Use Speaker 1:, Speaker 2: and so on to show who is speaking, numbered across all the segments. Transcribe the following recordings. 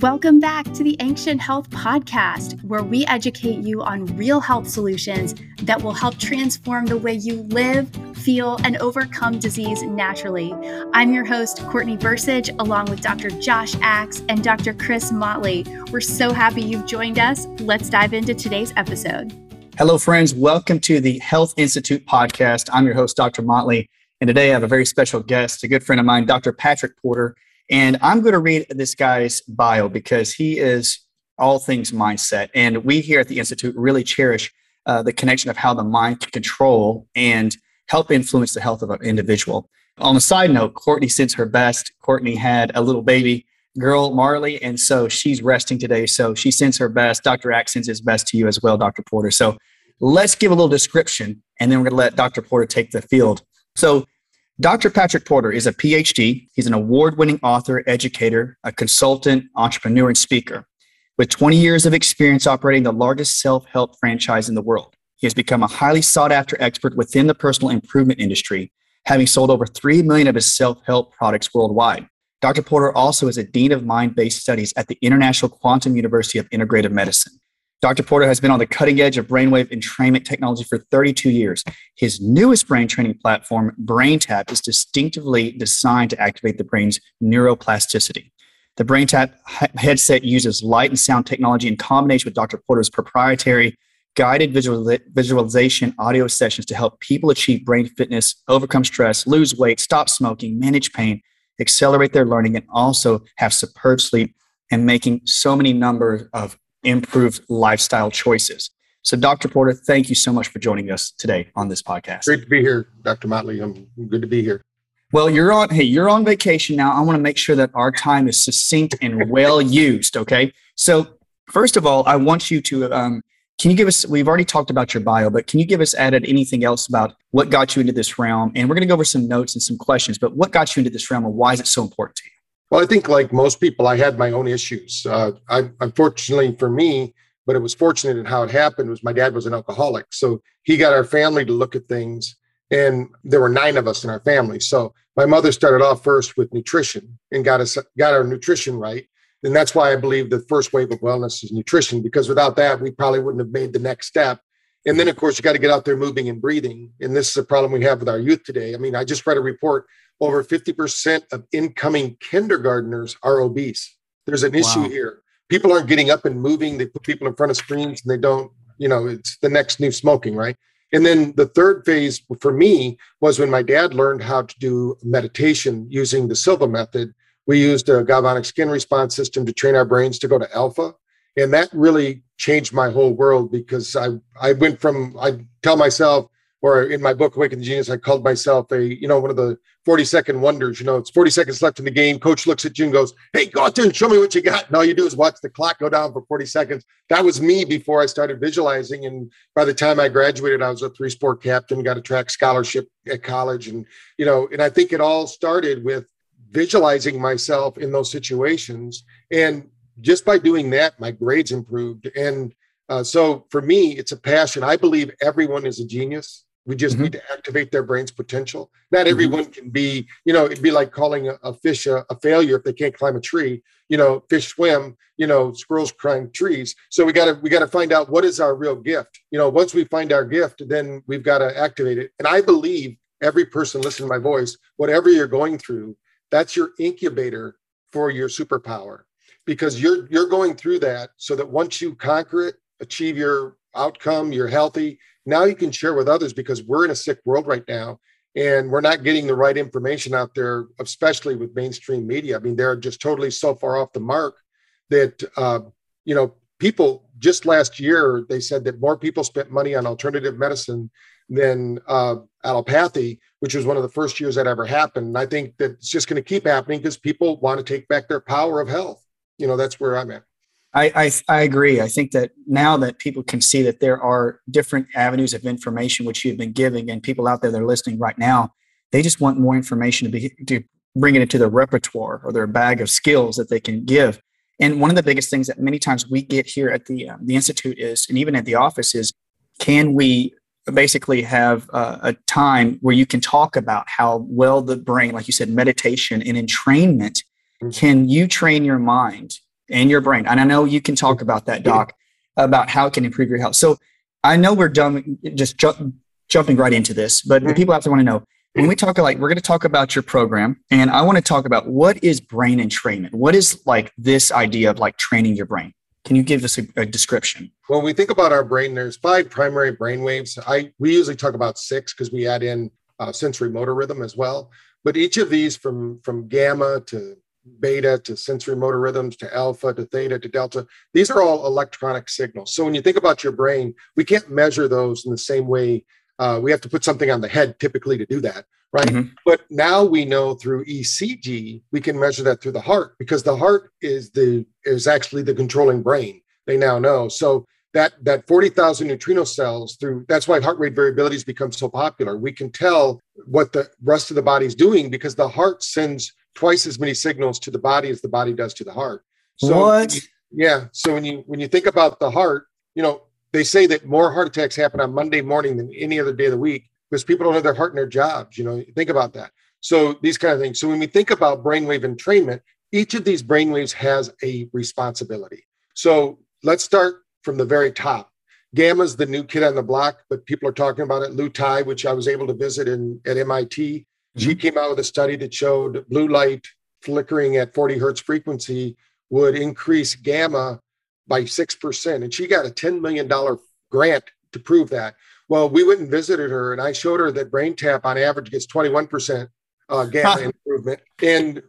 Speaker 1: Welcome back to the Ancient Health Podcast, where we educate you on real health solutions that will help transform the way you live, feel, and overcome disease naturally. I'm your host, Courtney Bursage, along with Dr. Josh Axe and Dr. Chris Motley. We're so happy you've joined us. Let's dive into today's episode.
Speaker 2: Hello, friends. Welcome to the Health Institute Podcast. I'm your host, Dr. Motley. And today I have a very special guest, a good friend of mine, Dr. Patrick Porter. And I'm going to read this guy's bio because he is all things mindset. And we here at the Institute really cherish uh, the connection of how the mind can control and help influence the health of an individual. On a side note, Courtney sends her best. Courtney had a little baby girl, Marley, and so she's resting today. So she sends her best. Dr. Axe sends his best to you as well, Dr. Porter. So let's give a little description and then we're going to let Dr. Porter take the field. So Dr. Patrick Porter is a PhD. He's an award winning author, educator, a consultant, entrepreneur, and speaker. With 20 years of experience operating the largest self help franchise in the world, he has become a highly sought after expert within the personal improvement industry, having sold over 3 million of his self help products worldwide. Dr. Porter also is a Dean of Mind Based Studies at the International Quantum University of Integrative Medicine. Dr. Porter has been on the cutting edge of brainwave entrainment technology for 32 years. His newest brain training platform, BrainTap, is distinctively designed to activate the brain's neuroplasticity. The BrainTap headset uses light and sound technology in combination with Dr. Porter's proprietary guided visualization audio sessions to help people achieve brain fitness, overcome stress, lose weight, stop smoking, manage pain, accelerate their learning, and also have superb sleep and making so many number of improved lifestyle choices. So, Dr. Porter, thank you so much for joining us today on this podcast.
Speaker 3: Great to be here, Dr. Motley. I'm good to be here.
Speaker 2: Well, you're on. Hey, you're on vacation now. I want to make sure that our time is succinct and well used. Okay. So, first of all, I want you to. Um, can you give us? We've already talked about your bio, but can you give us added anything else about what got you into this realm? And we're going to go over some notes and some questions. But what got you into this realm, and why is it so important to you?
Speaker 3: Well, I think like most people, I had my own issues. Uh, I, unfortunately for me, but it was fortunate in how it happened was my dad was an alcoholic. So he got our family to look at things and there were nine of us in our family. So my mother started off first with nutrition and got us, got our nutrition right. And that's why I believe the first wave of wellness is nutrition, because without that, we probably wouldn't have made the next step. And then, of course, you got to get out there moving and breathing. And this is a problem we have with our youth today. I mean, I just read a report over 50% of incoming kindergarteners are obese. There's an issue wow. here. People aren't getting up and moving. They put people in front of screens and they don't, you know, it's the next new smoking, right? And then the third phase for me was when my dad learned how to do meditation using the Silva method. We used a galvanic skin response system to train our brains to go to alpha. And that really changed my whole world because I, I went from, I tell myself, or in my book awaken the genius i called myself a you know one of the 40 second wonders you know it's 40 seconds left in the game. Coach looks at you and goes hey go out there and show me what you got. And all you do is watch the clock go down for 40 seconds. That was me before i started visualizing. And by the time i graduated i was a three sport captain got a track scholarship at college. And you know and i think it all started with visualizing myself in those situations. And just by doing that my grades improved and uh, so for me it's a passion i believe everyone is a genius we just mm-hmm. need to activate their brain's potential. Not mm-hmm. everyone can be, you know, it'd be like calling a, a fish a, a, failure if they can't climb a tree. You know, fish swim, you know, squirrels climb trees. So we gotta we gotta find out what is our real gift. You know, once we find our gift, then we've got to activate it. And I believe every person listening to my voice, whatever you're going through, that's your incubator for your superpower. Because you're you're going through that so that once you conquer it, achieve your outcome, you're healthy, now you can share with others because we're in a sick world right now and we're not getting the right information out there, especially with mainstream media. I mean, they're just totally so far off the mark that, uh, you know, people just last year, they said that more people spent money on alternative medicine than uh, allopathy, which was one of the first years that ever happened. And I think that it's just going to keep happening because people want to take back their power of health. You know, that's where I'm at.
Speaker 2: I, I, I agree. I think that now that people can see that there are different avenues of information which you've been giving, and people out there that are listening right now, they just want more information to be to bring it into their repertoire or their bag of skills that they can give. And one of the biggest things that many times we get here at the um, the institute is, and even at the office is, can we basically have uh, a time where you can talk about how well the brain, like you said, meditation and entrainment. Can you train your mind and your brain. And I know you can talk about that, Doc, about how it can improve your health. So I know we're done just ju- jumping right into this, but the people have to want to know when we talk like we're going to talk about your program and I want to talk about what is brain entrainment? What is like this idea of like training your brain? Can you give us a, a description?
Speaker 3: When we think about our brain, there's five primary brain waves. I we usually talk about six because we add in uh, sensory motor rhythm as well. But each of these, from from gamma to beta to sensory motor rhythms to alpha to theta to delta, these are all electronic signals. So when you think about your brain, we can't measure those in the same way. Uh, we have to put something on the head typically to do that, right? Mm-hmm. But now we know through ECG we can measure that through the heart because the heart is the is actually the controlling brain. They now know. So that that 40,000 neutrino cells through that's why heart rate variability has become so popular. We can tell what the rest of the body is doing because the heart sends twice as many signals to the body as the body does to the heart.
Speaker 2: So what?
Speaker 3: yeah. So when you when you think about the heart, you know, they say that more heart attacks happen on Monday morning than any other day of the week because people don't have their heart in their jobs. You know, think about that. So these kind of things. So when we think about brainwave entrainment, each of these brainwaves has a responsibility. So let's start from the very top. Gamma's the new kid on the block, but people are talking about it. Li-Huei Tsai, which I was able to visit in at MIT. She came out with a study that showed blue light flickering at 40 hertz frequency would increase gamma by 6%. And she got a $10 million grant to prove that. Well, we went and visited her, and I showed her that BrainTap on average gets 21% uh, gamma improvement. And,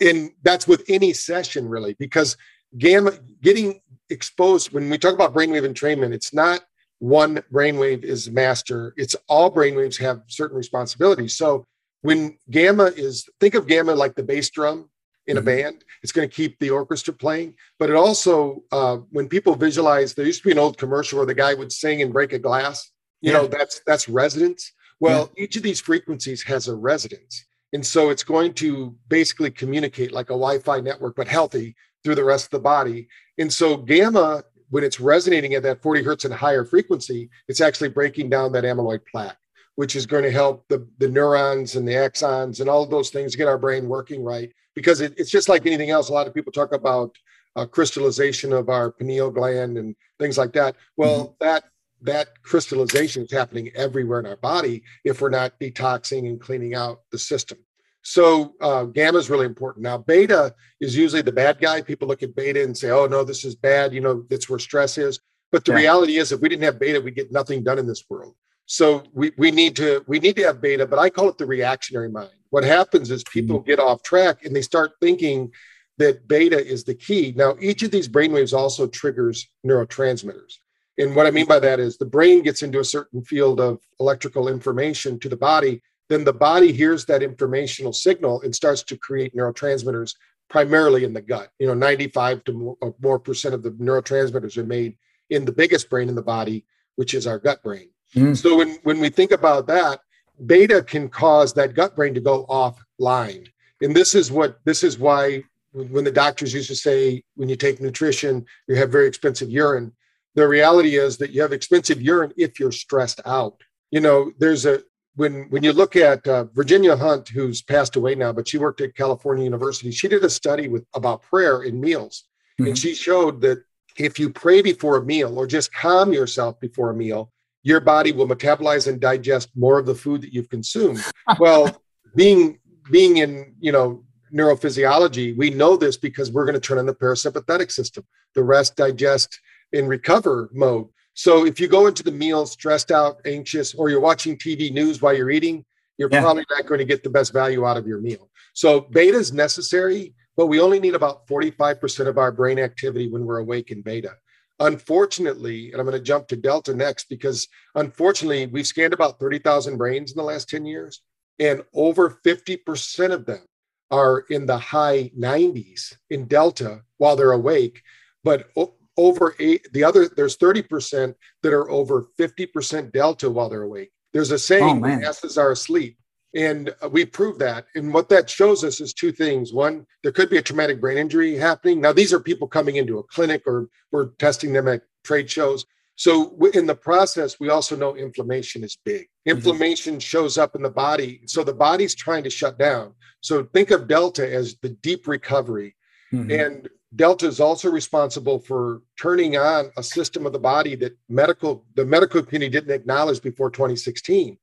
Speaker 3: and that's with any session, really, because gamma getting exposed when we talk about brainwave entrainment, it's not one brainwave is master. It's all brainwaves have certain responsibilities. So when gamma is think of gamma like the bass drum in mm-hmm. a band it's going to keep the orchestra playing but it also uh, when people visualize there used to be an old commercial where the guy would sing and break a glass you yeah. know that's that's resonance well yeah. each of these frequencies has a resonance and so it's going to basically communicate like a wi-fi network but healthy through the rest of the body and so gamma when it's resonating at that 40 hertz and higher frequency it's actually breaking down that amyloid plaque which is going to help the, the neurons and the axons and all those things get our brain working right. Because it, it's just like anything else. A lot of people talk about uh, crystallization of our pineal gland and things like that. Well, mm-hmm. that that crystallization is happening everywhere in our body if we're not detoxing and cleaning out the system. So uh, gamma is really important. Now, beta is usually the bad guy. People look at beta and say, "Oh no, this is bad." You know, that's where stress is. But the yeah. reality is, if we didn't have beta, we'd get nothing done in this world. So we, we need to we need to have beta, but I call it the reactionary mind. What happens is people mm-hmm. get off track and they start thinking that beta is the key. Now, each of these brainwaves also triggers neurotransmitters. And what I mean by that is the brain gets into a certain field of electrical information to the body, then the body hears that informational signal and starts to create neurotransmitters primarily in the gut. You know, 95 to more, more percent of the neurotransmitters are made in the biggest brain in the body, which is our gut brain. Mm. So when, when we think about that, beta can cause that gut brain to go offline. And this is what this is why when the doctors used to say when you take nutrition, you have very expensive urine. The reality is that you have expensive urine if you're stressed out. You know, there's a when when you look at uh, Virginia Hunt, who's passed away now, but she worked at California University. She did a study with about prayer in meals, mm-hmm. and she showed that if you pray before a meal or just calm yourself before a meal, your body will metabolize and digest more of the food that you've consumed. well, being being in you know neurophysiology, we know this because we're going to turn on the parasympathetic system. The rest, digest, and recover mode. So if you go into the meal stressed out, anxious, or you're watching TV news while you're eating, you're yeah. probably not going to get the best value out of your meal. So beta is necessary, but we only need about 45% of our brain activity when we're awake in beta. Unfortunately, and I'm going to jump to Delta next because unfortunately, we've scanned about 30,000 brains in the last 10 years, and over 50% of them are in the high 90s in Delta while they're awake. But over eight, the other, there's 30% that are over 50% Delta while they're awake. There's a saying, oh, masses are asleep. And we prove that. And what that shows us is two things. One, there could be a traumatic brain injury happening. Now, these are people coming into a clinic or we're testing them at trade shows. So, in the process, we also know inflammation is big. Mm-hmm. Inflammation mm-hmm. shows up in the body. So, the body's trying to shut down. So, think of Delta as the deep recovery. Mm-hmm. And delta is also responsible for turning on a system of the body that medical the medical community didn't acknowledge before 2016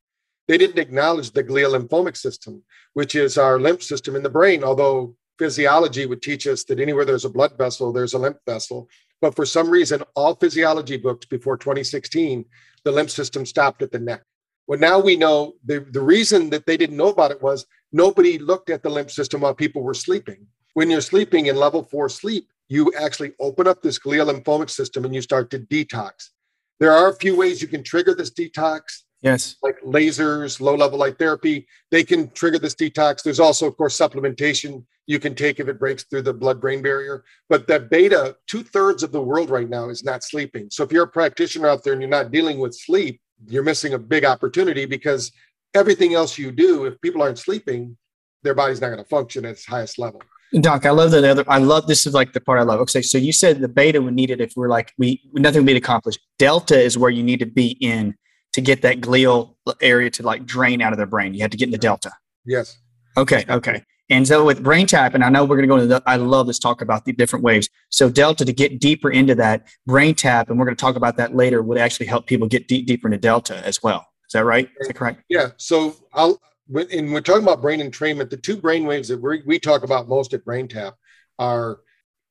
Speaker 3: they didn't acknowledge the glial lymphatic system which is our lymph system in the brain although physiology would teach us that anywhere there's a blood vessel there's a lymph vessel but for some reason all physiology books before 2016 the lymph system stopped at the neck well now we know the, the reason that they didn't know about it was nobody looked at the lymph system while people were sleeping when you're sleeping in level four sleep, you actually open up this glial lymphatic system and you start to detox. There are a few ways you can trigger this detox.
Speaker 2: Yes.
Speaker 3: Like lasers, low level light therapy, they can trigger this detox. There's also, of course, supplementation you can take if it breaks through the blood brain barrier. But that beta, two thirds of the world right now is not sleeping. So if you're a practitioner out there and you're not dealing with sleep, you're missing a big opportunity because everything else you do, if people aren't sleeping, their body's not going to function at its highest level.
Speaker 2: Doc, I love the other. I love this is like the part I love. Okay, so you said the beta would need it if we're like we nothing would be accomplished. Delta is where you need to be in to get that glial area to like drain out of their brain. You have to get in the delta.
Speaker 3: Yes.
Speaker 2: Okay. Okay. And so with BrainTap, and I know we're going to go into the, I love this talk about the different waves. So Delta to get deeper into that BrainTap, and we're going to talk about that later, would actually help people get deep, deeper into Delta as well. Is that right? Is that correct?
Speaker 3: Yeah. So I'll and we're talking about brain entrainment, the two brain waves that we we talk about most at BrainTap are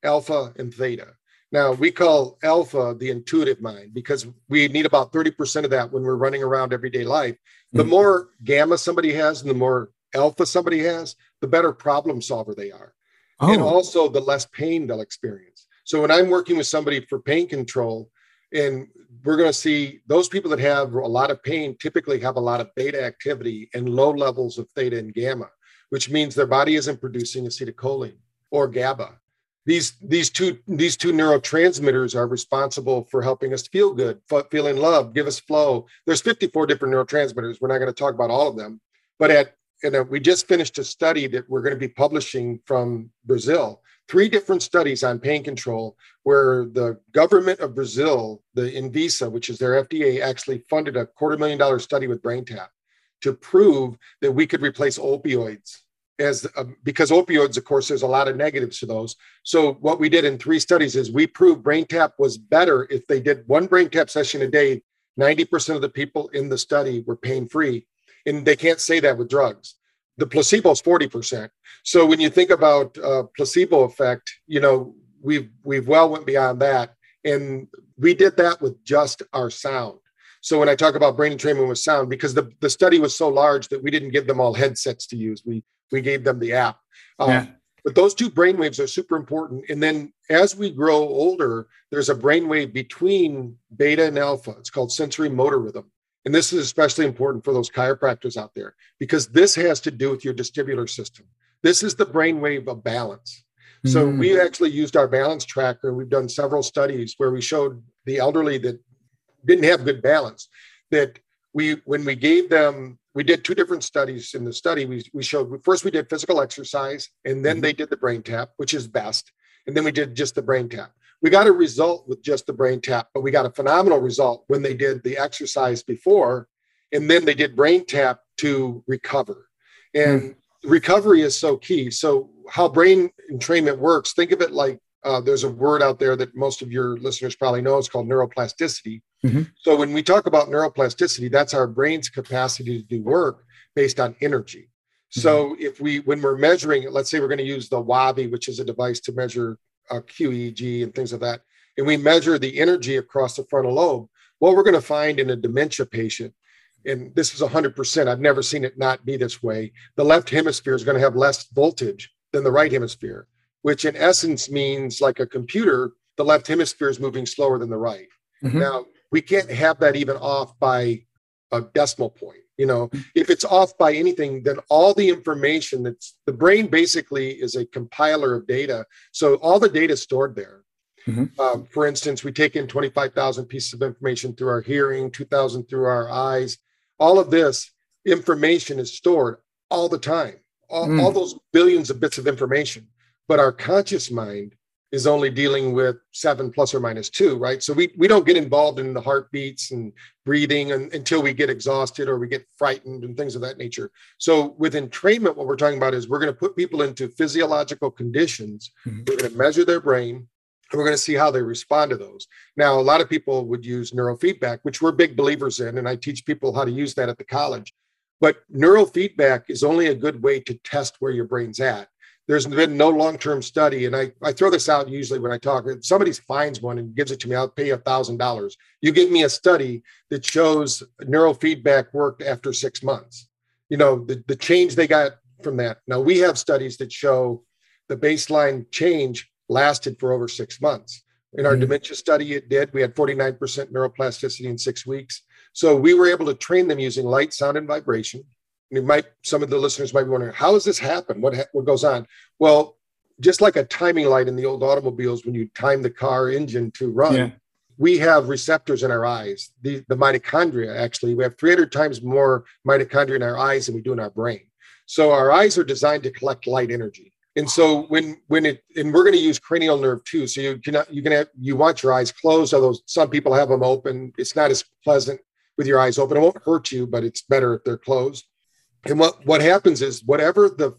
Speaker 3: alpha and theta. Now, we call alpha the intuitive mind because we need about 30% of that when we're running around everyday life. The mm-hmm. more gamma somebody has and the more alpha somebody has, the better problem solver they are. Oh. And also the less pain they'll experience. So when I'm working with somebody for pain control, and we're going to see those people that have a lot of pain typically have a lot of beta activity and low levels of theta and gamma, which means their body isn't producing acetylcholine or GABA. These, these two these two neurotransmitters are responsible for helping us feel good, feeling love, give us flow. There's 54 different neurotransmitters. We're not going to talk about all of them, but at you know, we just finished a study that we're going to be publishing from Brazil three different studies on pain control where the government of Brazil, the ANVISA, which is their FDA, actually funded a quarter million dollar study with BrainTap to prove that we could replace opioids as uh, because opioids of course there's a lot of negatives to those so what we did in three studies is we proved BrainTap was better if they did one BrainTap session a day 90% of the people in the study were pain free and they can't say that with drugs the placebo is 40%. So when you think about uh, placebo effect, you know, we've we've well went beyond that. And we did that with just our sound. So when I talk about brain entrainment with sound, because the, the study was so large that we didn't give them all headsets to use. We we gave them the app. Um, yeah. But those two brain waves are super important. And then as we grow older, there's a brain wave between beta and alpha. It's called sensory motor rhythm. And this is especially important for those chiropractors out there because this has to do with your vestibular system. This is the brainwave of balance. So mm. we actually used our balance tracker. We've done several studies where we showed the elderly that didn't have good balance that we when we gave them we did two different studies in the study we, we showed first we did physical exercise and then mm-hmm. they did the BrainTap which is best and then we did just the BrainTap we got a result with just the BrainTap but we got a phenomenal result when they did the exercise before, and then they did BrainTap to recover. And mm. recovery is so key. So, how brain entrainment works, think of it like uh, there's a word out there that most of your listeners probably know. It's called neuroplasticity. Mm-hmm. So, when we talk about neuroplasticity, that's our brain's capacity to do work based on energy. Mm-hmm. So, if we, when we're measuring, let's say we're going to use the WAVi, which is a device to measure uh, QEEG and things like that, and we measure the energy across the frontal lobe, what we're going to find in a dementia patient, and this is 100%, I've never seen it not be this way, the left hemisphere is going to have less voltage than the right hemisphere, which in essence means like a computer, the left hemisphere is moving slower than the right. Mm-hmm. Now, we can't have that even off by a decimal point. You know, if it's off by anything, then all the information that's the brain basically is a compiler of data. So all the data is stored there. Mm-hmm. Um, for instance, we take in 25,000 pieces of information through our hearing, 2,000 through our eyes. All of this information is stored all the time, all, mm. all those billions of bits of information. But our conscious mind is only dealing with seven plus or minus two, right? So we, we don't get involved in the heartbeats and breathing and, until we get exhausted or we get frightened and things of that nature. So with entrainment, what we're talking about is we're going to put people into physiological conditions. Mm-hmm. We're going to measure their brain and we're going to see how they respond to those. Now, a lot of people would use neurofeedback, which we're big believers in, and I teach people how to use that at the college. But neurofeedback is only a good way to test where your brain's at there's been no long-term study and I, I throw this out usually when i talk if somebody finds one and gives it to me i'll pay you a thousand dollars. You give me a study that shows neurofeedback worked after six months. You know the, the change they got from that. Now we have studies that show the baseline change lasted for over six months. In our mm-hmm. dementia study it did. We had 49% neuroplasticity in six weeks. So we were able to train them using light sound and vibration you might some of the listeners might be wondering how does this happen? What what goes on? Well just like a timing light in the old automobiles when you time the car engine to run yeah. we have receptors in our eyes. The, the mitochondria actually we have 300 times more mitochondria in our eyes than we do in our brain. So our eyes are designed to collect light energy. And so when when it and we're going to use cranial nerve too so you cannot you can have you want your eyes closed although some people have them open. It's not as pleasant with your eyes open. It won't hurt you but it's better if they're closed and what, what happens is whatever the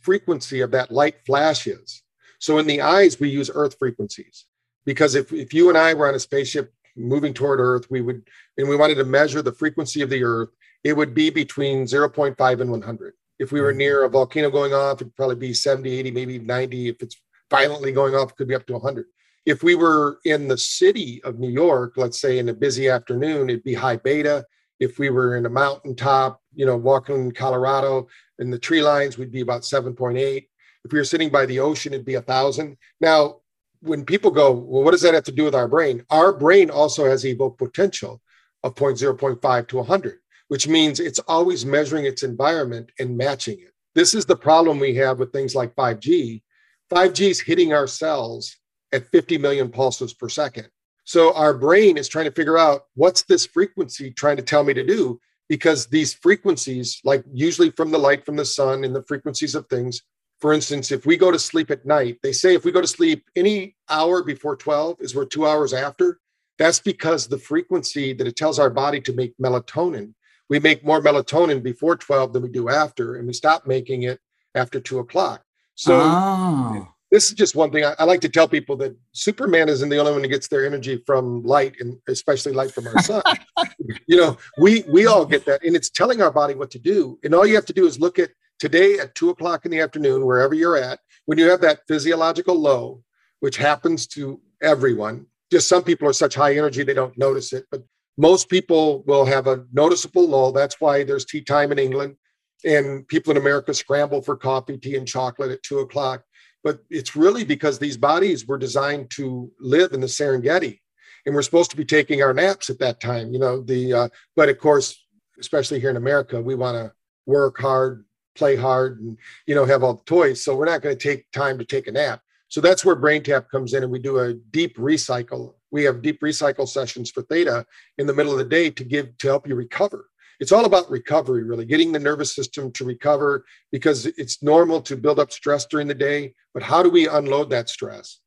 Speaker 3: frequency of that light flash is. So in the eyes, we use earth frequencies because if, if you and I were on a spaceship moving toward Earth, we would, and we wanted to measure the frequency of the Earth, it would be between 0.5 and 100. If we were near a volcano going off, it'd probably be 70, 80, maybe 90. If it's violently going off, it could be up to 100. If we were in the city of New York, let's say in a busy afternoon, it'd be high beta. If we were in a mountaintop, you know, walking in Colorado in the tree lines, we'd be about 7.8. If we were sitting by the ocean, it'd be a thousand. Now, when people go, well, what does that have to do with our brain? Our brain also has evoked potential of 0. 0.5 to 100, which means it's always measuring its environment and matching it. This is the problem we have with things like 5G. 5G is hitting our cells at 50 million pulses per second. So our brain is trying to figure out what's this frequency trying to tell me to do because these frequencies, like usually from the light from the sun and the frequencies of things, for instance, if we go to sleep at night, they say if we go to sleep any hour before 12 is we're two hours after. That's because the frequency that it tells our body to make melatonin, we make more melatonin before 12 than we do after, and we stop making it after two o'clock. So oh this is just one thing I, I, like to tell people that Superman isn't the only one who gets their energy from light, and especially light from our sun. you know, we we all get that, and it's telling our body what to do. And all you have to do is look at today at two o'clock in the afternoon, wherever you're at, when you have that physiological low, which happens to everyone. Just some people are such high energy they don't notice it, but most people will have a noticeable lull. That's why there's tea time in England, and people in America scramble for coffee, tea, and chocolate at two o'clock but it's really because these bodies were designed to live in the Serengeti, and we're supposed to be taking our naps at that time. You know, the uh, but of course, especially here in America, we want to work hard, play hard, and you know have all the toys. So we're not going to take time to take a nap. So that's where BrainTap comes in, and we do a deep recycle. We have deep recycle sessions for theta in the middle of the day to give to help you recover it's all about recovery, really, getting the nervous system to recover because it's normal to build up stress during the day. But how do we unload that stress?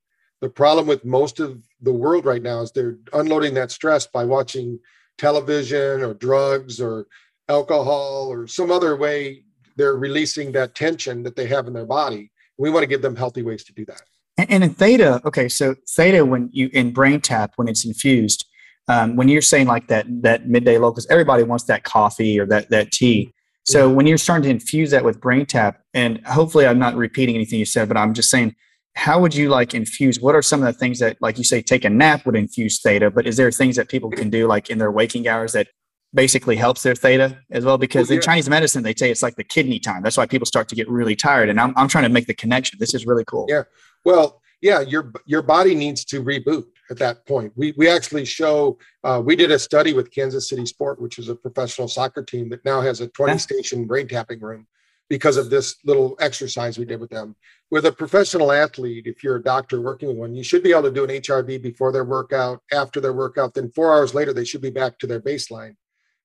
Speaker 3: The problem with most of the world right now is they're unloading that stress by watching television or drugs or alcohol or some other way they're releasing that tension that they have in their body. We want to give them healthy ways to do that.
Speaker 2: And in theta, okay, so theta, when you in BrainTap, when it's infused, um, when you're saying like that that midday low, because everybody wants that coffee or that that tea. So when you're starting to infuse that with BrainTap, and hopefully I'm not repeating anything you said, but I'm just saying, how would you like infuse? What are some of the things that, like you say, take a nap would infuse theta? But is there things that people can do like in their waking hours that basically helps their theta as well? Because well, yeah. in Chinese medicine, they say it's like the kidney time. That's why people start to get really tired. And I'm I'm trying to make the connection. This is really cool.
Speaker 3: Yeah. Well, yeah, your your body needs to reboot at that point. We, we actually show, uh, we did a study with Kansas City Sport, which is a professional soccer team that now has a 20 station brain tapping room because of this little exercise we did with them. With a professional athlete, if you're a doctor working with one, you should be able to do an HRV before their workout, after their workout. Then four hours later, they should be back to their baseline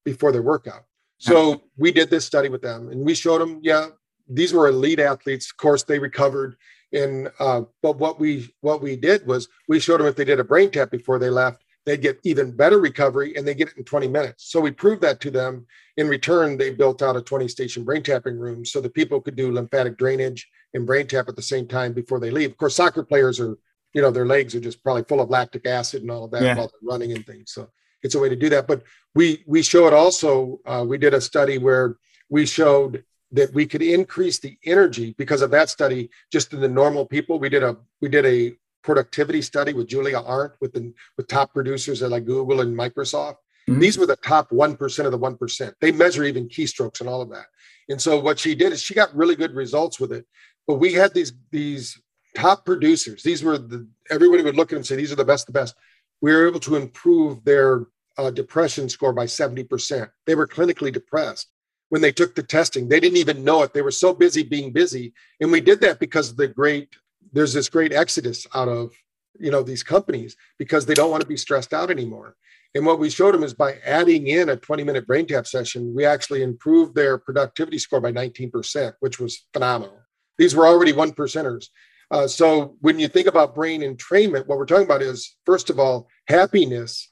Speaker 3: before their workout. So we did this study with them and we showed them, yeah, these were elite athletes. Of course, they recovered And uh, but what we what we did was we showed them if they did a BrainTap before they left, they'd get even better recovery and they get it in 20 minutes. So we proved that to them. In return, they built out a 20 station brain tapping room so that people could do lymphatic drainage and BrainTap at the same time before they leave. Of course, soccer players are, you know, their legs are just probably full of lactic acid and all of that yeah. while they're running and things. So it's a way to do that. But we we show it also. Uh, we did a study where we showed that we could increase the energy because of that study just in the normal people. We did a we did a productivity study with julia arndt with the with top producers at like google and microsoft. Mm-hmm. these were the top 1% of the 1% they measure even keystrokes and all of that. And so what she did is she got really good results with it. But we had these these top producers these were the everybody would look at them and say these are the best the best. We were able to improve their uh, depression score by 70% they were clinically depressed when they took the testing. They didn't even know it. They were so busy being busy. And we did that because the great, there's this great exodus out of, you know, these companies because they don't want to be stressed out anymore. And what we showed them is by adding in a 20 minute BrainTap session, we actually improved their productivity score by 19%, which was phenomenal. These were already one percenters. Uh, so when you think about brain entrainment, what we're talking about is, first of all, happiness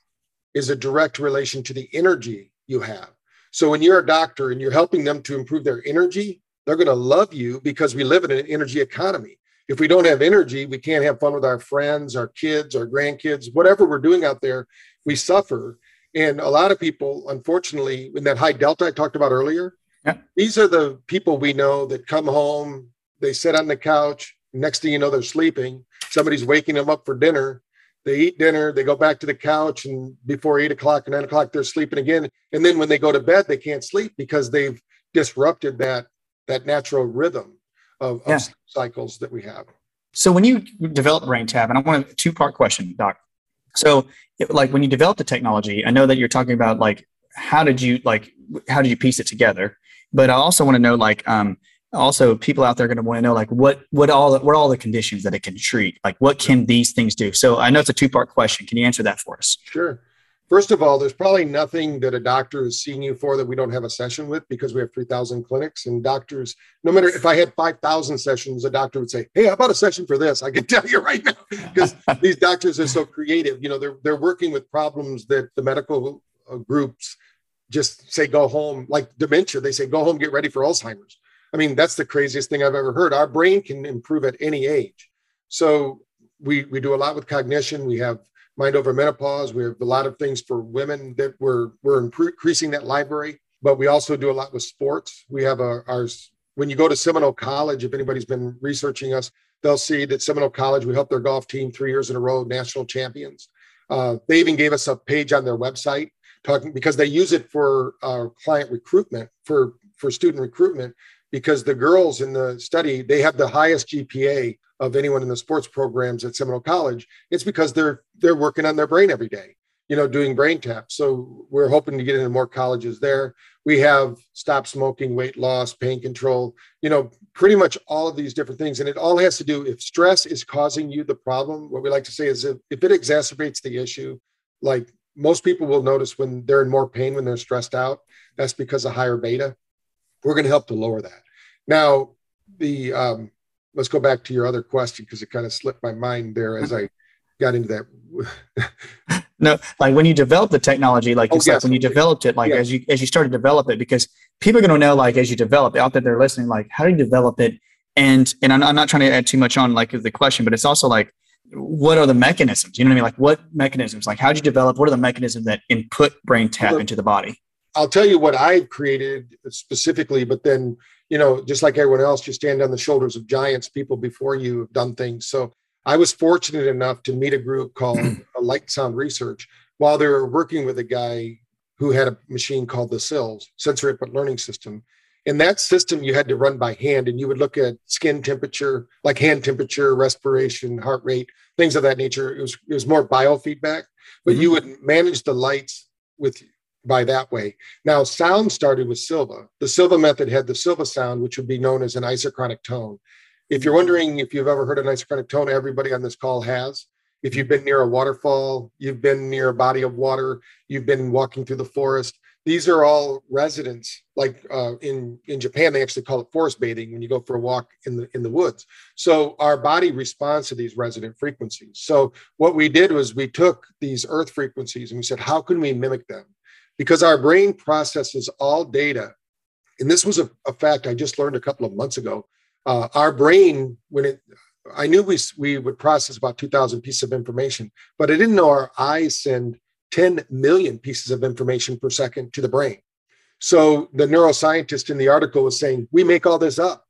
Speaker 3: is a direct relation to the energy you have. So when you're a doctor and you're helping them to improve their energy, they're going to love you because we live in an energy economy. If we don't have energy, we can't have fun with our friends, our kids, our grandkids, whatever we're doing out there, we suffer. And a lot of people, unfortunately, in that high delta I talked about earlier, yeah. these are the people we know that come home, they sit on the couch, next thing you know, they're sleeping. Somebody's waking them up for dinner they eat dinner, they go back to the couch, and before eight o'clock or nine o'clock, they're sleeping again. And then when they go to bed, they can't sleep because they've disrupted that that natural rhythm of, yeah. of cycles that we have.
Speaker 2: So when you develop BrainTap, and I want a two part question, Doc. So, it, like when you develop the technology, I know that you're talking about like how did you like how did you piece it together? But I also want to know like um, also people out there are going to want to know like what what all the, what all the conditions that it can treat? Like what can these things do? So i know it's a two part question. Can you answer that for us?
Speaker 3: Sure. First of all there's probably nothing that a doctor is seeing you for that we don't have a session with because we have 3000 clinics and doctors no matter if i had 5000 sessions a doctor would say hey how about a session for this? I can tell you right now because these doctors are so creative. You know they're they're working with problems that the medical uh, groups just say go home like dementia they say go home get ready for alzheimer's I mean, that's the craziest thing I've ever heard. Our brain can improve at any age. So we we do a lot with cognition. We have mind over menopause. We have a lot of things for women that we're we're increasing that library. But we also do a lot with sports. We have a, our when you go to Seminole College, if anybody's been researching us, they'll see that Seminole College we helped their golf team three years in a row, national champions. Uh, they even gave us a page on their website talking because they use it for uh, client recruitment for for student recruitment because the girls in the study they have the highest GPA of anyone in the sports programs at Seminole College. It's because they're they're working on their brain every day, you know, doing brain taps. So we're hoping to get into more colleges there. We have stop smoking, weight loss, pain control, you know, pretty much all of these different things. And it all has to do if stress is causing you the problem, what we like to say is if, if it exacerbates the issue, like most people will notice when they're in more pain when they're stressed out, that's because of higher beta we're going to help to lower that. Now, the um, let's go back to your other question because it kind of slipped my mind there as I got into
Speaker 2: that. no, like when you develop the technology, like you oh, said, yes. when you developed it, like as you as you started to develop it, because people are going to know, like as you develop out there they're listening, like how do you develop it? And and I'm, I'm not trying to add too much on like the question, but it's also like what are the mechanisms? You know what I mean? Like what mechanisms? Like how did you develop? What are the mechanisms that input BrainTap into the body?
Speaker 3: I'll tell you what I've created specifically, but then, you know, just like everyone else, you stand on the shoulders of giants, people before you have done things. So I was fortunate enough to meet a group called Light Sound Research while they were working with a guy who had a machine called the SILS, Sensory Input Learning System. In that system, you had to run by hand and you would look at skin temperature, like hand temperature, respiration, heart rate, things of that nature. It was, it was more biofeedback, but mm-hmm. you would manage the lights with by that way. Now, sound started with Silva. The Silva method had the Silva sound, which would be known as an isochronic tone. If you're wondering if you've ever heard an isochronic tone, everybody on this call has. If you've been near a waterfall, you've been near a body of water, you've been walking through the forest, these are all residents. Like uh, in in Japan, they actually call it forest bathing when you go for a walk in the in the woods. So our body responds to these resident frequencies. So what we did was we took these earth frequencies and we said, how can we mimic them? Because our brain processes all data, and this was a, a fact I just learned a couple of months ago. Uh, our brain, when it I knew we, we would process about 2,000 pieces of information, but I didn't know our eyes send 10 million pieces of information per second to the brain. So the neuroscientist in the article was saying, we make all this up.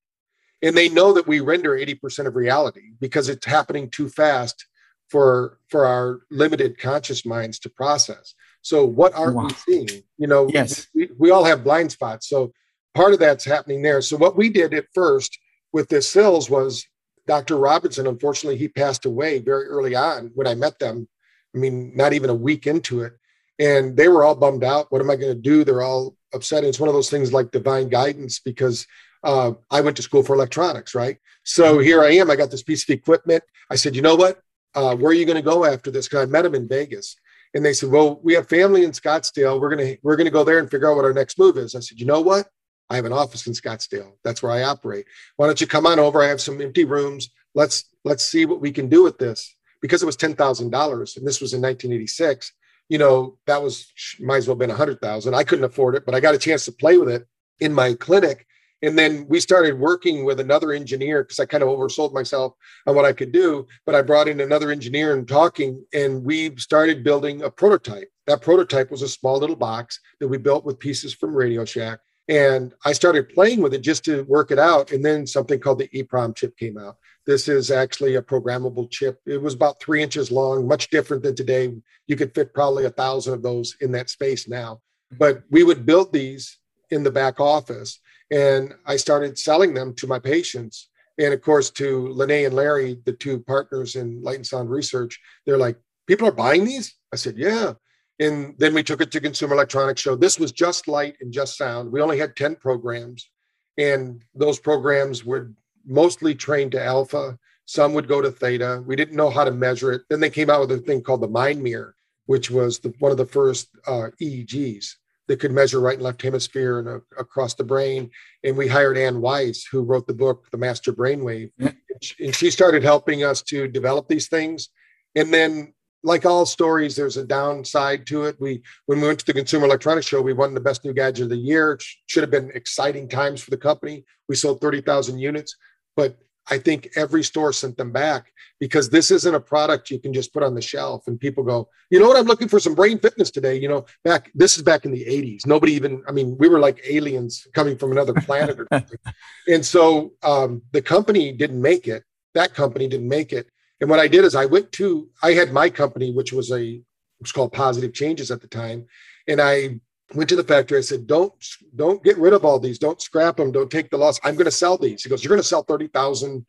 Speaker 3: And they know that we render 80% of reality because it's happening too fast for, for our limited conscious minds to process. So what aren't wow. we seeing? You know,
Speaker 2: yes.
Speaker 3: we, we all have blind spots. So part of that's happening there. So what we did at first with this SILS was Dr. Robinson, unfortunately, he passed away very early on when I met them I mean, not even a week into it. And they were all bummed out. What am I going to do? They're all upset. And it's one of those things like divine guidance because uh, I went to school for electronics, right? So mm-hmm. here I am. I got this piece of equipment. I said, you know what? Uh, where are you going to go after this? Because I met them in Vegas, and they said, well, we have family in Scottsdale. We're gonna we're gonna go there and figure out what our next move is. I said, you know what? I have an office in Scottsdale. That's where I operate. Why don't you come on over? I have some empty rooms. Let's let's see what we can do with this because it was ten thousand dollars, and this was in 1986. You know, that was might as well have been a hundred thousand. I couldn't afford it, but I got a chance to play with it in my clinic. And then we started working with another engineer because I kind of oversold myself on what I could do. But I brought in another engineer and talking, and we started building a prototype. That prototype was a small little box that we built with pieces from Radio Shack. And I started playing with it just to work it out. And then something called the EEPROM chip came out. This is actually a programmable chip. It was about three inches long, much different than today. You could fit probably a thousand of those in that space now. Mm-hmm. But we would build these in the back office. And I started selling them to my patients. And of course, to Lene and Larry, the two partners in Light and Sound Research, they're like, people are buying these? I said, yeah. And then we took it to Consumer Electronics Show. This was just light and just sound. We only had 10 programs. And those programs would mostly trained to alpha. Some would go to theta. We didn't know how to measure it. Then they came out with a thing called the Mind Mirror, which was the, one of the first uh, EEGs that could measure right and left hemisphere and uh, across the brain. And we hired Ann Weiss, who wrote the book, The Master Brainwave. Yeah. And she started helping us to develop these things. And then like all stories, there's a downside to it. We when we went to the Consumer Electronics Show, we won the best new gadget of the year. It should have been exciting times for the company. We sold 30,000 units but I think every store sent them back because this isn't a product you can just put on the shelf and people go, you know what, I'm looking for some brain fitness today. You know, back this is back in the 80s. Nobody even, I mean, we were like aliens coming from another planet or something. and so um, the company didn't make it. That company didn't make it. And what I did is I went to, I had my company, which was a, it was called Positive Changes at the time. And I went to the factory. I said, "Don't don't get rid of all these. Don't scrap them. Don't take the loss. I'm going to sell these." He goes, "You're going to sell thirty thousand.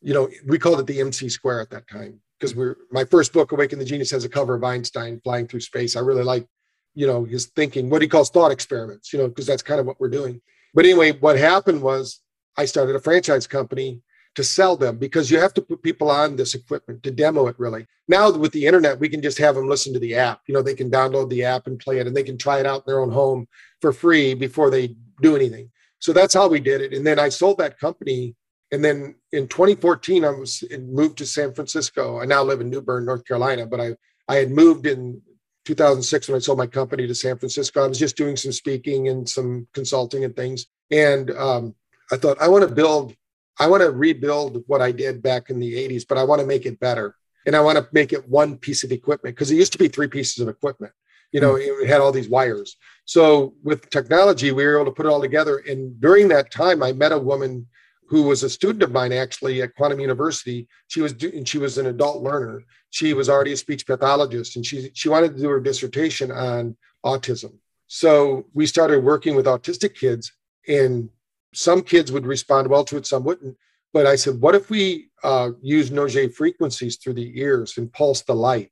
Speaker 3: You know, we called it the MC Square at that time because we're my first book, Awaken the Genius, has a cover of Einstein flying through space. I really like, you know, his thinking, what he calls thought experiments. You know, because that's kind of what we're doing. But anyway, what happened was I started a franchise company to sell them because you have to put people on this equipment to demo it really. Now with the internet, we can just have them listen to the app. You know, they can download the app and play it and they can try it out in their own home for free before they do anything. So that's how we did it. And then I sold that company. And then in 2014, I was moved to San Francisco. I now live in New Bern, North Carolina, but I, I had moved in 2006 when I sold my company to San Francisco. I was just doing some speaking and some consulting and things. And um, I thought, I want to build I want to rebuild what I did back in the 80s, but I want to make it better. And I want to make it one piece of equipment because it used to be three pieces of equipment. You know, mm-hmm. it had all these wires. So with technology, we were able to put it all together. And during that time, I met a woman who was a student of mine actually at Quantum University. She was and she was an adult learner. She was already a speech pathologist, and she she wanted to do her dissertation on autism. So we started working with autistic kids, and some kids would respond well to it, some wouldn't. But I said, what if we uh, use Nogier frequencies through the ears and pulse the light?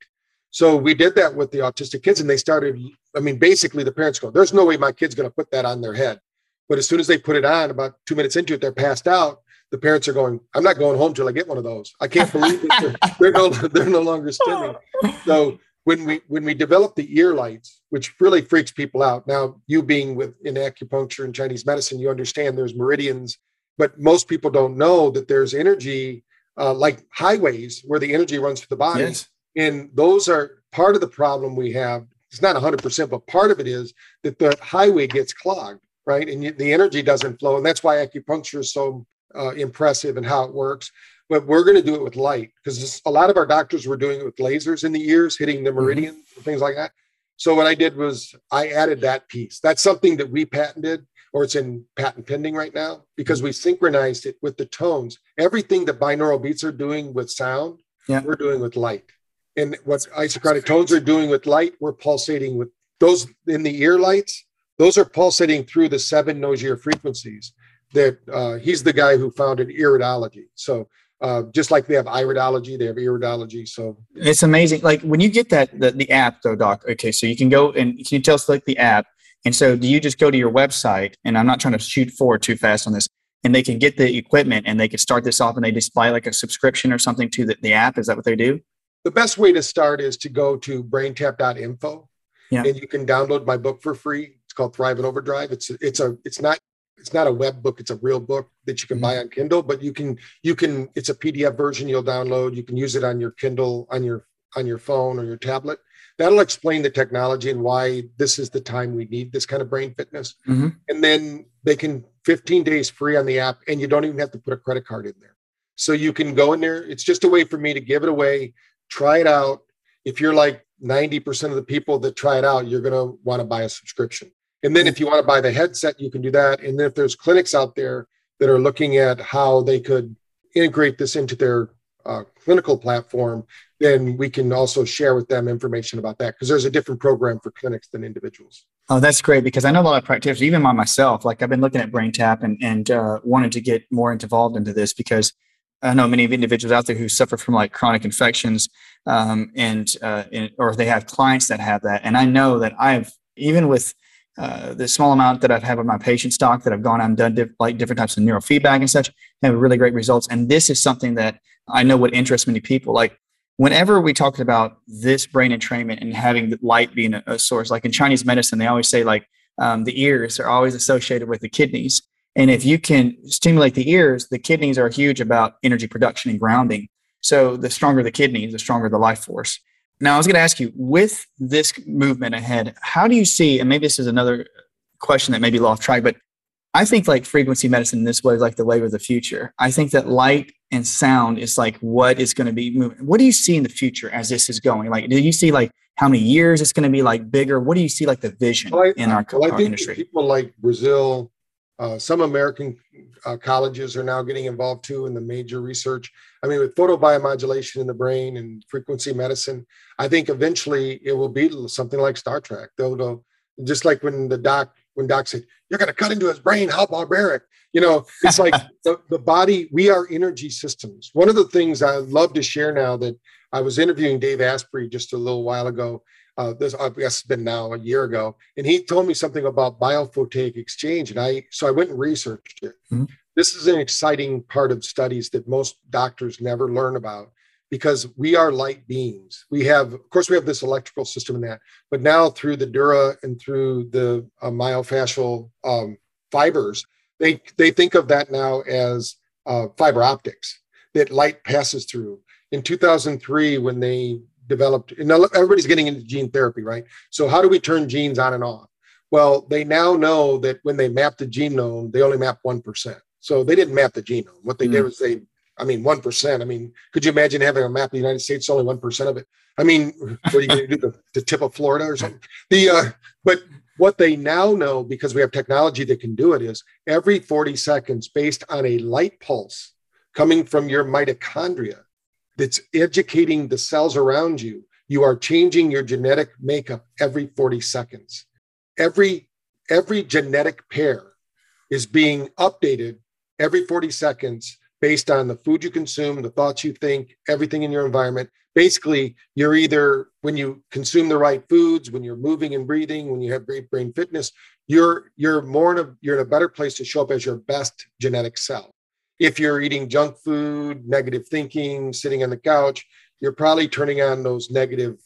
Speaker 3: So we did that with the autistic kids, and they started. I mean, basically, the parents go, "There's no way my kid's going to put that on their head." But as soon as they put it on, about two minutes into it, they're passed out. The parents are going, "I'm not going home till I get one of those." I can't believe it. They're, they're no, they're no longer stimming. So when we when we develop the ear lights, which really freaks people out. Now, you being with in acupuncture and Chinese medicine, you understand there's meridians, but most people don't know that there's energy uh, like highways where the energy runs through the body. Yes. And those are part of the problem we have. It's not 100%, but part of it is that the highway gets clogged, right? And the energy doesn't flow. And that's why acupuncture is so uh, impressive and how it works but we're going to do it with light because a lot of our doctors were doing it with lasers in the ears, hitting the meridian, mm-hmm. things like that. So what I did was I added that piece. That's something that we patented, or it's in patent pending right now, because mm-hmm. we synchronized it with the tones. Everything that binaural beats are doing with sound, yeah. we're doing with light. And what isochronic tones are doing with light, we're pulsating with those in the ear lights. Those are pulsating through the seven Nogier frequencies. That uh, he's the guy who founded iridology. So uh, just like they have iridology, they have iridology. So
Speaker 2: it's amazing. Like when you get that the, the app though, Doc. Okay, so you can go and can you tell us like the app? And so do you just go to your website? And I'm not trying to shoot forward too fast on this. And they can get the equipment and they can start this off and they just buy like a subscription or something to the, the app. Is that what they do?
Speaker 3: The best way to start is to go to braintap.info yeah. and you can download my book for free. It's called Thrive in Overdrive. It's it's a it's not it's not a web book it's a real book that you can buy on kindle but you can you can it's a pdf version you'll download. You can use it on your kindle on your on your phone or your tablet. That'll explain the technology and why this is the time we need this kind of brain fitness. Mm-hmm. and then they can 15 days free on the app and you don't even have to put a credit card in there. So you can go in there it's just a way for me to give it away try it out. If you're like 90% of the people that try it out you're going to want to buy a subscription and then if you want to buy the headset, you can do that. And then if there's clinics out there that are looking at how they could integrate this into their uh, clinical platform, then we can also share with them information about that because there's a different program for clinics than individuals.
Speaker 2: Oh, that's great because I know a lot of practitioners, even by myself, like I've been looking at BrainTap and, and uh, wanted to get more involved into this because I know many of individuals out there who suffer from like chronic infections um, and, uh, and, or they have clients that have that. And I know that I've, even with uh, the small amount that I've had with my patient stock that I've gone out and done diff- like different types of neurofeedback and such have really great results. And this is something that I know would interest many people. Like whenever we talk about this brain entrainment and having light being a, a source, like in Chinese medicine, they always say like um, the ears are always associated with the kidneys. And if you can stimulate the ears, the kidneys are huge about energy production and grounding. So the stronger the kidneys, the stronger the life force. Now, I was going to ask you with this movement ahead, how do you see, and maybe this is another question that may be off track, but I think like frequency medicine this way is like the wave of the future. I think that light and sound is like what is going to be moving. What do you see in the future as this is going? Like, do you see like how many years it's going to be like bigger? What do you see like the vision well, I, in our, well, our industry?
Speaker 3: People like Brazil, uh, some American uh, colleges are now getting involved too in the major research. I mean, with photobiomodulation in the brain and frequency medicine, I think eventually it will be something like Star Trek. They'll go just like when the doc when doc said, "You're going to cut into his brain. How barbaric!" You know, it's like the, the body. We are energy systems. One of the things I love to share now that I was interviewing Dave Asprey just a little while ago, uh, this I guess it's been now a year ago, and he told me something about biophotonic exchange, and I so I went and researched it. Mm-hmm. This is an exciting part of studies that most doctors never learn about because we are light beings. We have, of course, we have this electrical system in that, but now through the dura and through the uh, myofascial um, fibers, they they think of that now as uh, fiber optics that light passes through. In 2003, when they developed, and everybody's getting into gene therapy, right? So, how do we turn genes on and off? Well, they now know that when they map the genome, they only map 1%. So they didn't map the genome. What they mm. did was they, I mean, 1%. I mean, could you imagine having a map of the United States, only 1% of it? I mean, what are you going to do, the, the tip of Florida or something? The, uh, but what they now know, because we have technology that can do it, is every 40 seconds, based on a light pulse coming from your mitochondria, that's educating the cells around you. You are changing your genetic makeup every 40 seconds. Every, every genetic pair is being updated every 40 seconds based on the food you consume, the thoughts you think, everything in your environment. Basically, you're either when you consume the right foods, when you're moving and breathing, when you have great brain fitness, you're you're more in a you're in a better place to show up as your best genetic self if you're eating junk food, negative thinking, sitting on the couch, you're probably turning on those negative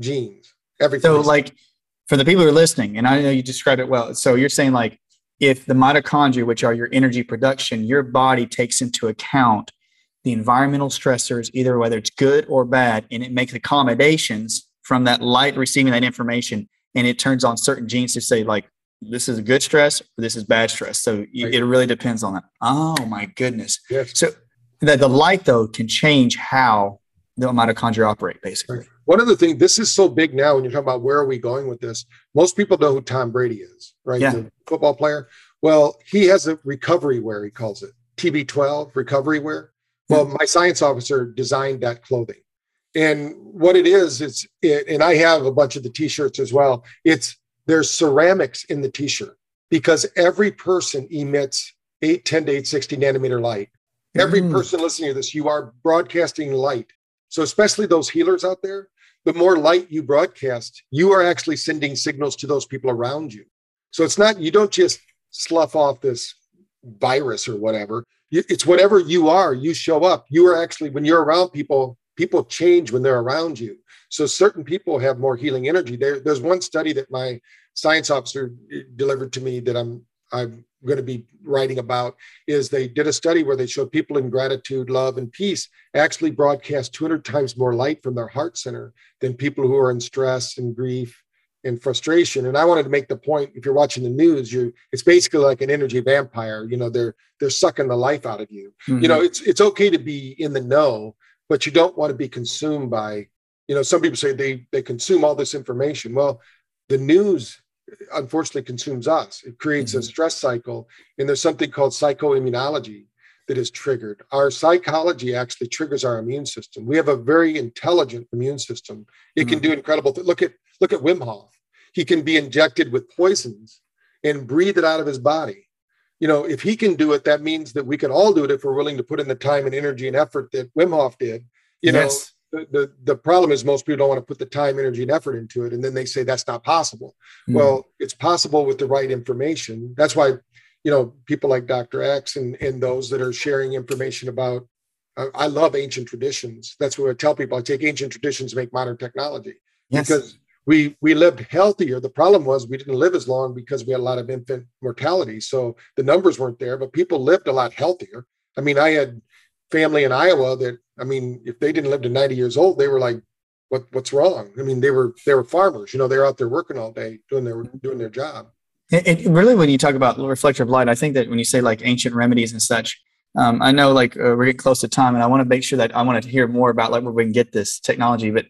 Speaker 3: genes. Everything.
Speaker 2: So, like, for the people who are listening, and I know you described it well. So, you're saying, like, if the mitochondria, which are your energy production, your body takes into account the environmental stressors, either whether it's good or bad, and it makes accommodations from that light receiving that information, and it turns on certain genes to say, like, this is a good stress or this is bad stress. So right. it really depends on that. Oh my goodness.
Speaker 3: Yes.
Speaker 2: So the, the light though can change how the mitochondria operate basically.
Speaker 3: One of the things, this is so big now when you're talking about where are we going with this. Most people know who Tom Brady is, right?
Speaker 2: Yeah.
Speaker 3: The football player. Well, he has a recovery wear, he calls it TB12 recovery wear. Well, my science officer designed that clothing. And what it is, it's it, and I have a bunch of the t-shirts as well. It's there's ceramics in the t-shirt because every person emits 810 to 860 nanometer light. Every mm. person listening to this, you are broadcasting light. So especially those healers out there, the more light you broadcast, you are actually sending signals to those people around you. So it's not you don't just slough off this virus or whatever. It's whatever you are. You show up. You are actually when you're around people. People change when they're around you. So certain people have more healing energy. There, there's one study that my science officer delivered to me that I'm I'm going to be writing about is they did a study where they showed people in gratitude, love, and peace actually broadcast 200 times more light from their heart center than people who are in stress and grief and frustration. And I wanted to make the point: if you're watching the news, you it's basically like an energy vampire. You know, they're they're sucking the life out of you. Mm-hmm. You know, it's it's okay to be in the know, but you don't want to be consumed by. You know, some people say they they consume all this information. Well, the news unfortunately consumes us. It creates mm-hmm. a stress cycle, and there's something called psychoimmunology that is triggered. Our psychology actually triggers our immune system. We have a very intelligent immune system. It mm-hmm. can do incredible things. Look at look at Wim Hof. He can be injected with poisons and breathe it out of his body. You know, if he can do it, that means that we can all do it if we're willing to put in the time and energy and effort that Wim Hof did. You yes. know, the, the, problem is most people don't want to put the time, energy, and effort into it. And then they say that's not possible. Mm. Well, it's possible with the right information. That's why, you know, people like Dr. X and, and those that are sharing information about, uh, I love ancient traditions. That's what I tell people. I take ancient traditions, make modern technology yes. because we we lived healthier. The problem was we didn't live as long because we had a lot of infant mortality. So the numbers weren't there, but people lived a lot healthier. I mean, I had family in Iowa that I mean, if they didn't live to 90 years old, they were like, what what's wrong? I mean, they were they were farmers, you know, they're out there working all day doing their doing their job.
Speaker 2: And really, when you talk about reflective light, I think that when you say like ancient remedies and such, um, I know like uh, we're getting close to time, and I want to make sure that I want to hear more about like where we can get this technology. But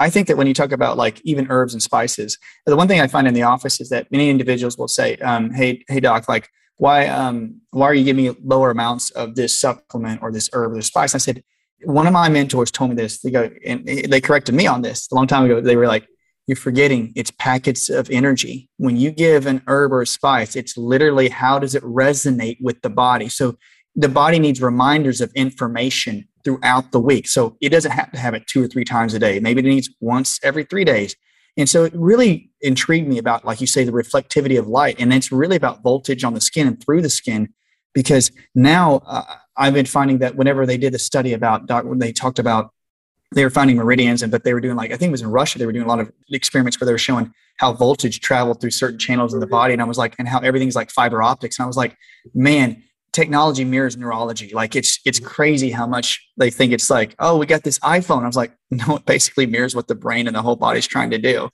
Speaker 2: I think that when you talk about like even herbs and spices, the one thing I find in the office is that many individuals will say, um, "Hey, hey, doc, like why um, why are you giving me lower amounts of this supplement or this herb or this spice?" I said, one of my mentors told me this. They go and they corrected me on this a long time ago. They were like, "You're forgetting it's packets of energy. When you give an herb or a spice, it's literally how does it resonate with the body. So the body needs reminders of information throughout the week. So it doesn't have to have it two or three times a day. Maybe it needs once every three days. And so it really intrigued me about, like you say, the reflectivity of light. And it's really about voltage on the skin and through the skin, because now uh, I've been finding that whenever they did the study about, when they talked about, they were finding meridians, and but they were doing like I think it was in Russia. They were doing a lot of experiments where they were showing how voltage traveled through certain channels in the body, and I was like, and how everything's like fiber optics. And I was like, man, technology mirrors neurology. Like it's it's crazy how much they think it's like, oh, we got this iPhone. I was like, no, it basically mirrors what the brain and the whole body's trying to do.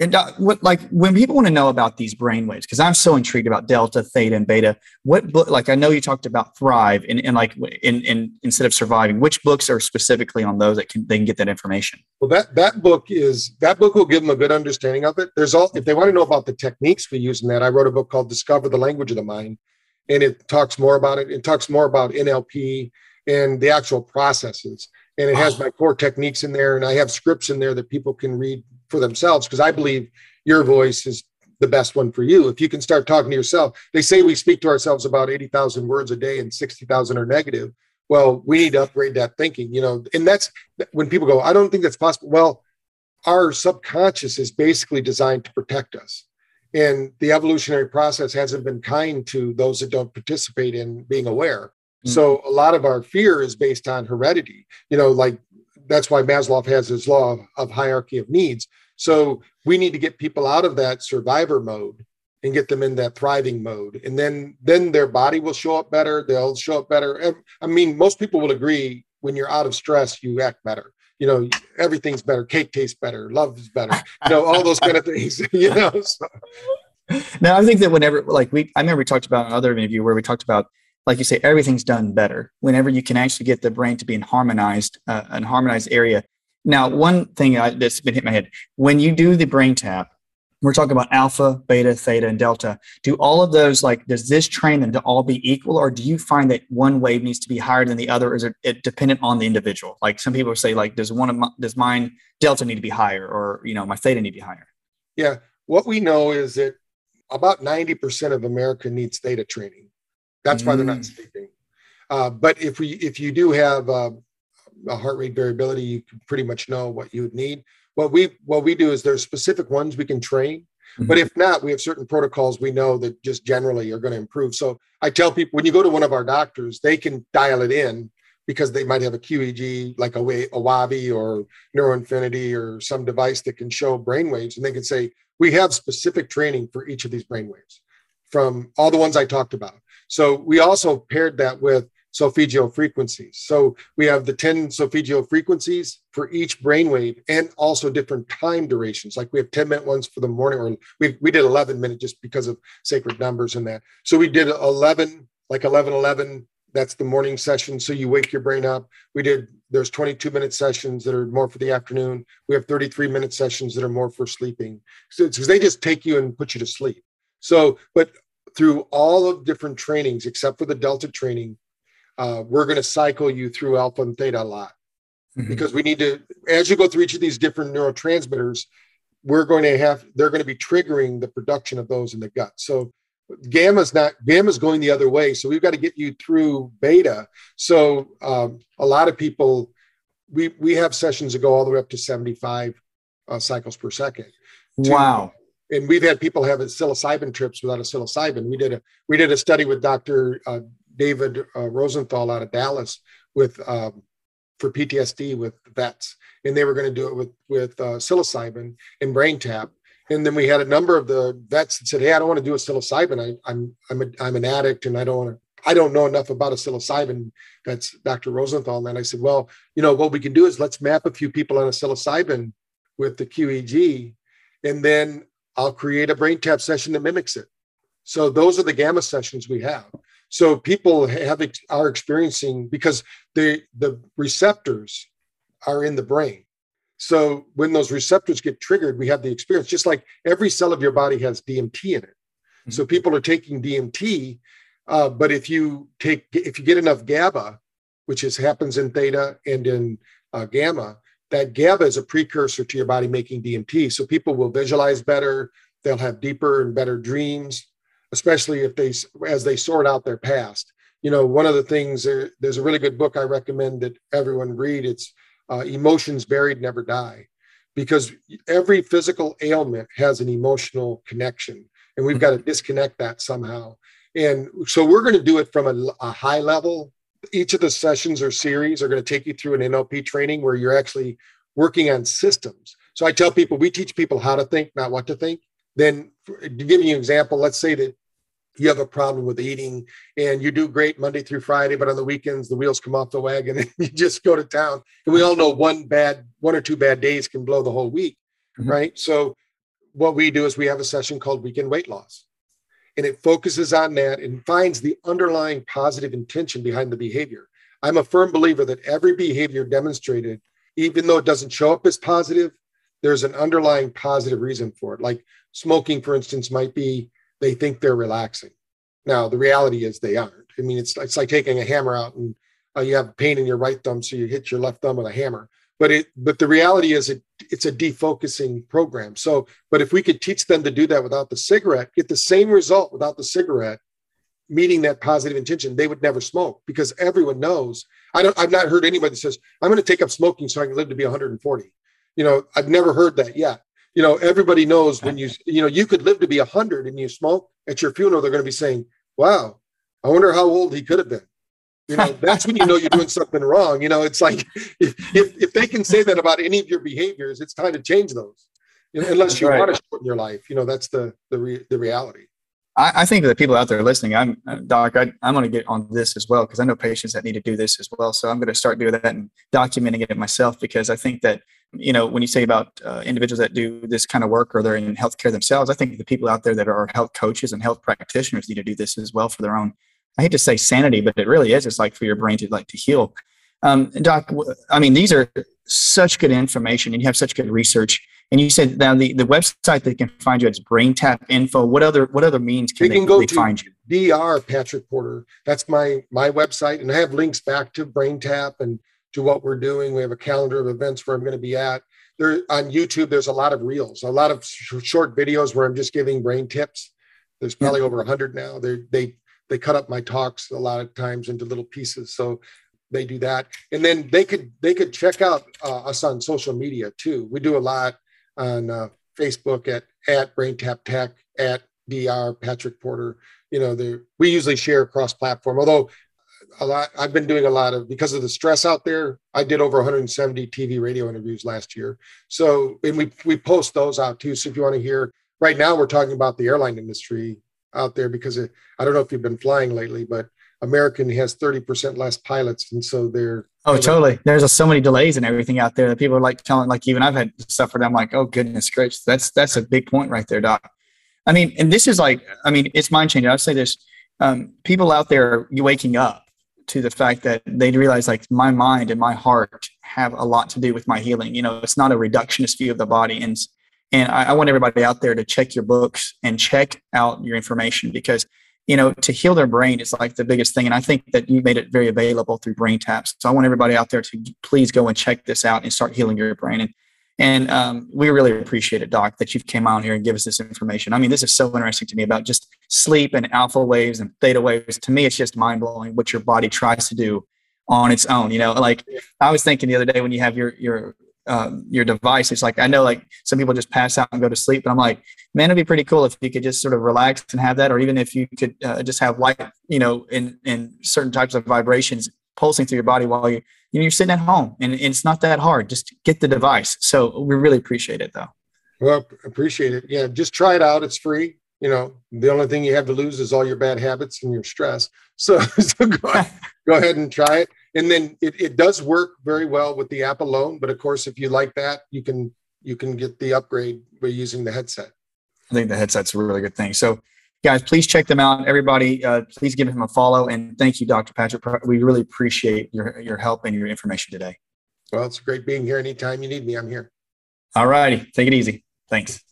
Speaker 2: And uh, what like when people want to know about these brain waves, because I'm so intrigued about delta, theta, and beta. What book? Like I know you talked about thrive and, and like in, in instead of surviving, which books are specifically on those that can they can get that information?
Speaker 3: Well, that that book is that book will give them a good understanding of it. There's all if they want to know about the techniques we use in that. I wrote a book called Discover the Language of the Mind and it talks more about it. It talks more about NLP and the actual processes. And it has my core techniques in there, and I have scripts in there that people can read for themselves because I believe your voice is the best one for you. If you can start talking to yourself, they say we speak to ourselves about 80,000 words a day and 60,000 are negative. Well, we need to upgrade that thinking, you know, and that's when people go, I don't think that's possible. Well, our subconscious is basically designed to protect us and the evolutionary process hasn't been kind to those that don't participate in being aware. Mm-hmm. so a lot of our fear is based on heredity. You know like that's why maslow has his law of hierarchy of needs. So we need to get people out of that survivor mode and get them in that thriving mode. And then then their body will show up better. They'll show up better. I mean most people will agree when you're out of stress you act better you know everything's better cake tastes better love is better you know all those kind of things you know so.
Speaker 2: now i think that whenever like we i remember we talked about another interview where we talked about like you say everything's done better whenever you can actually get the brain to be in harmonized uh, an harmonized area now one thing I, that's been hit my head when you do the BrainTap we're talking about alpha, beta, theta, and delta. Do all of those like does this train them to all be equal, or do you find that one wave needs to be higher than the other? Or is it, it dependent on the individual? Like some people say, like does one of my, does mine delta need to be higher, or you know my theta need to be higher?
Speaker 3: Yeah, what we know is that about ninety percent of America needs theta training. That's why they're not mm. sleeping. Uh, but if we if you do have uh, a heart rate variability, you can pretty much know what you would need what we what we do is there's specific ones we can train mm-hmm. but if not we have certain protocols we know that just generally are going to improve so i tell people when you go to one of our doctors they can dial it in because they might have a qeg like a, a WAVi or NeuroInfiniti or some device that can show brain waves and they can say we have specific training for each of these brain waves from all the ones i talked about so we also paired that with solfeggio frequencies. So we have the 10 solfeggio frequencies for each brainwave and also different time durations. Like we have 10 minute ones for the morning, or we, we did 11 minute just because of sacred numbers and that. So we did 11, like 11, 11. That's the morning session. So you wake your brain up. We did, there's 22 minute sessions that are more for the afternoon. We have 33 minute sessions that are more for sleeping. So because they just take you and put you to sleep. So, but through all of different trainings, except for the Delta training, uh, we're going to cycle you through alpha and theta a lot mm-hmm. because we need to, as you go through each of these different neurotransmitters, we're going to have, they're going to be triggering the production of those in the gut. So gamma's not, gamma's going the other way. So we've got to get you through beta. So um, a lot of people, we, we have sessions that go all the way up to 75 uh, cycles per second.
Speaker 2: To, wow
Speaker 3: and we've had people have psilocybin trips without a psilocybin. We did a we did a study with Dr. Uh, David uh, Rosenthal out of Dallas with um, for PTSD with vets, and they were going to do it with with uh, psilocybin and BrainTap. And then we had a number of the vets that said, "Hey, I don't want to do a psilocybin. I, I'm I'm a, I'm an addict, and I don't want to. I don't know enough about a psilocybin." That's Dr. Rosenthal. And I said, "Well, you know, what we can do is let's map a few people on a psilocybin with the QEEG, and then I'll create a BrainTap session that mimics it." So those are the gamma sessions we have. So people have are experiencing because the the receptors are in the brain. So when those receptors get triggered, we have the experience. Just like every cell of your body has DMT in it. Mm-hmm. So people are taking DMT, uh, but if you take if you get enough GABA, which is happens in theta and in uh, gamma, that GABA is a precursor to your body making DMT. So people will visualize better. They'll have deeper and better dreams especially if they as they sort out their past. You know, one of the things there's a really good book I recommend that everyone read. It's uh, "Emotions Buried Never Die," because every physical ailment has an emotional connection, and we've got to disconnect that somehow. And so we're going to do it from a, a high level. Each of the sessions or series are going to take you through an NLP training where you're actually working on systems. So I tell people we teach people how to think, not what to think. Then, to give you an example, let's say that you have a problem with eating and you do great Monday through Friday, but on the weekends the wheels come off the wagon and you just go to town. And we all know one bad, one or two bad days can blow the whole week, mm-hmm. right? So what we do is we have a session called weekend weight loss. And it focuses on that and finds the underlying positive intention behind the behavior. I'm a firm believer that every behavior demonstrated, even though it doesn't show up as positive, there's an underlying positive reason for it. Like smoking, for instance, might be they think they're relaxing. Now, the reality is they aren't. I mean, it's, it's like taking a hammer out and uh, you have pain in your right thumb, so you hit your left thumb with a hammer. But it, but the reality is, it, it's a defocusing program. So, but if we could teach them to do that without the cigarette, get the same result without the cigarette, meeting that positive intention, they would never smoke because everyone knows. I don't. I've not heard anybody says I'm going to take up smoking so I can live to be 140. You know, I've never heard that yet you know, everybody knows when you, you know, you could live to be a hundred and you smoke at your funeral, they're going to be saying, wow, I wonder how old he could have been. You know, that's when you know you're doing something wrong. You know, it's like if, if, if they can say that about any of your behaviors, it's time to change those. unless you right. want to shorten your life. You know, that's the the re- the reality.
Speaker 2: I, I, think the people out there listening, I'm doc, I, am going to get on this as well because I know patients that need to do this as well. So I'm going to start doing that and documenting it myself because I think that you know when you say about uh, individuals that do this kind of work or they're in healthcare themselves, I think the people out there that are health coaches and health practitioners need to do this as well for their own. I hate to say sanity, but it really is. It's like for your brain to like to heal. Um, Doc, I mean, these are such good information and you have such good research. And you said now the, the website they can find you, it's BrainTap Info. What other what other means can they, can go they to find you?
Speaker 3: DR Patrick Porter. That's my my website, and I have links back to BrainTap and to what we're doing. We have a calendar of events where I'm going to be at. There on YouTube, there's a lot of reels, a lot of sh- short videos where I'm just giving brain tips. There's probably over hundred now. They they they cut up my talks a lot of times into little pieces. So they do that and then they could they could check out uh, us on social media too we do a lot on uh, facebook at at brain tap tech at dr patrick porter you know there we usually share cross platform although a lot i've been doing a lot of because of the stress out there i did over 170 tv radio interviews last year so and we we post those out too so if you want to hear right now we're talking about the airline industry out there because it, i don't know if you've been flying lately but American has 30% less pilots. And so they're.
Speaker 2: Oh, totally. There's a, so many delays and everything out there that people are like telling, like, even I've had suffered. I'm like, oh, goodness gracious. That's, that's a big point right there, Doc. I mean, and this is like, I mean, it's mind changing. I'll say this um, people out there are waking up to the fact that they realize like my mind and my heart have a lot to do with my healing. You know, it's not a reductionist view of the body. And, and I, I want everybody out there to check your books and check out your information because you know, to heal their brain is like the biggest thing. And I think that you made it very available through BrainTaps. So I want everybody out there to please go and check this out and start healing your brain. And and um, we really appreciate it, Doc, that you've came out here and give us this information. I mean, this is so interesting to me about just sleep and alpha waves and theta waves. To me, it's just mind blowing what your body tries to do on its own. You know, like I was thinking the other day when you have your your um, your device. It's like I know like some people just pass out and go to sleep, but I'm like, man, it'd be pretty cool if you could just sort of relax and have that, or even if you could uh, just have light, you know, in in certain types of vibrations pulsing through your body while you you know you're sitting at home, and, it's not that hard. Just get the device. So we really appreciate it, though.
Speaker 3: Well, appreciate it. Yeah, just try it out. It's free. You know, the only thing you have to lose is all your bad habits and your stress. So, so go, ahead, go ahead and try it and then it, it does work very well with the app alone but of course if you like that you can you can get the upgrade by using the headset
Speaker 2: i think the headset's a really good thing so guys please check them out. Everybody uh, please give him a follow and thank you dr patrick we really appreciate your your help and your information today.
Speaker 3: Well it's great being here. Anytime you need me i'm here.
Speaker 2: All righty. Take it easy. Thanks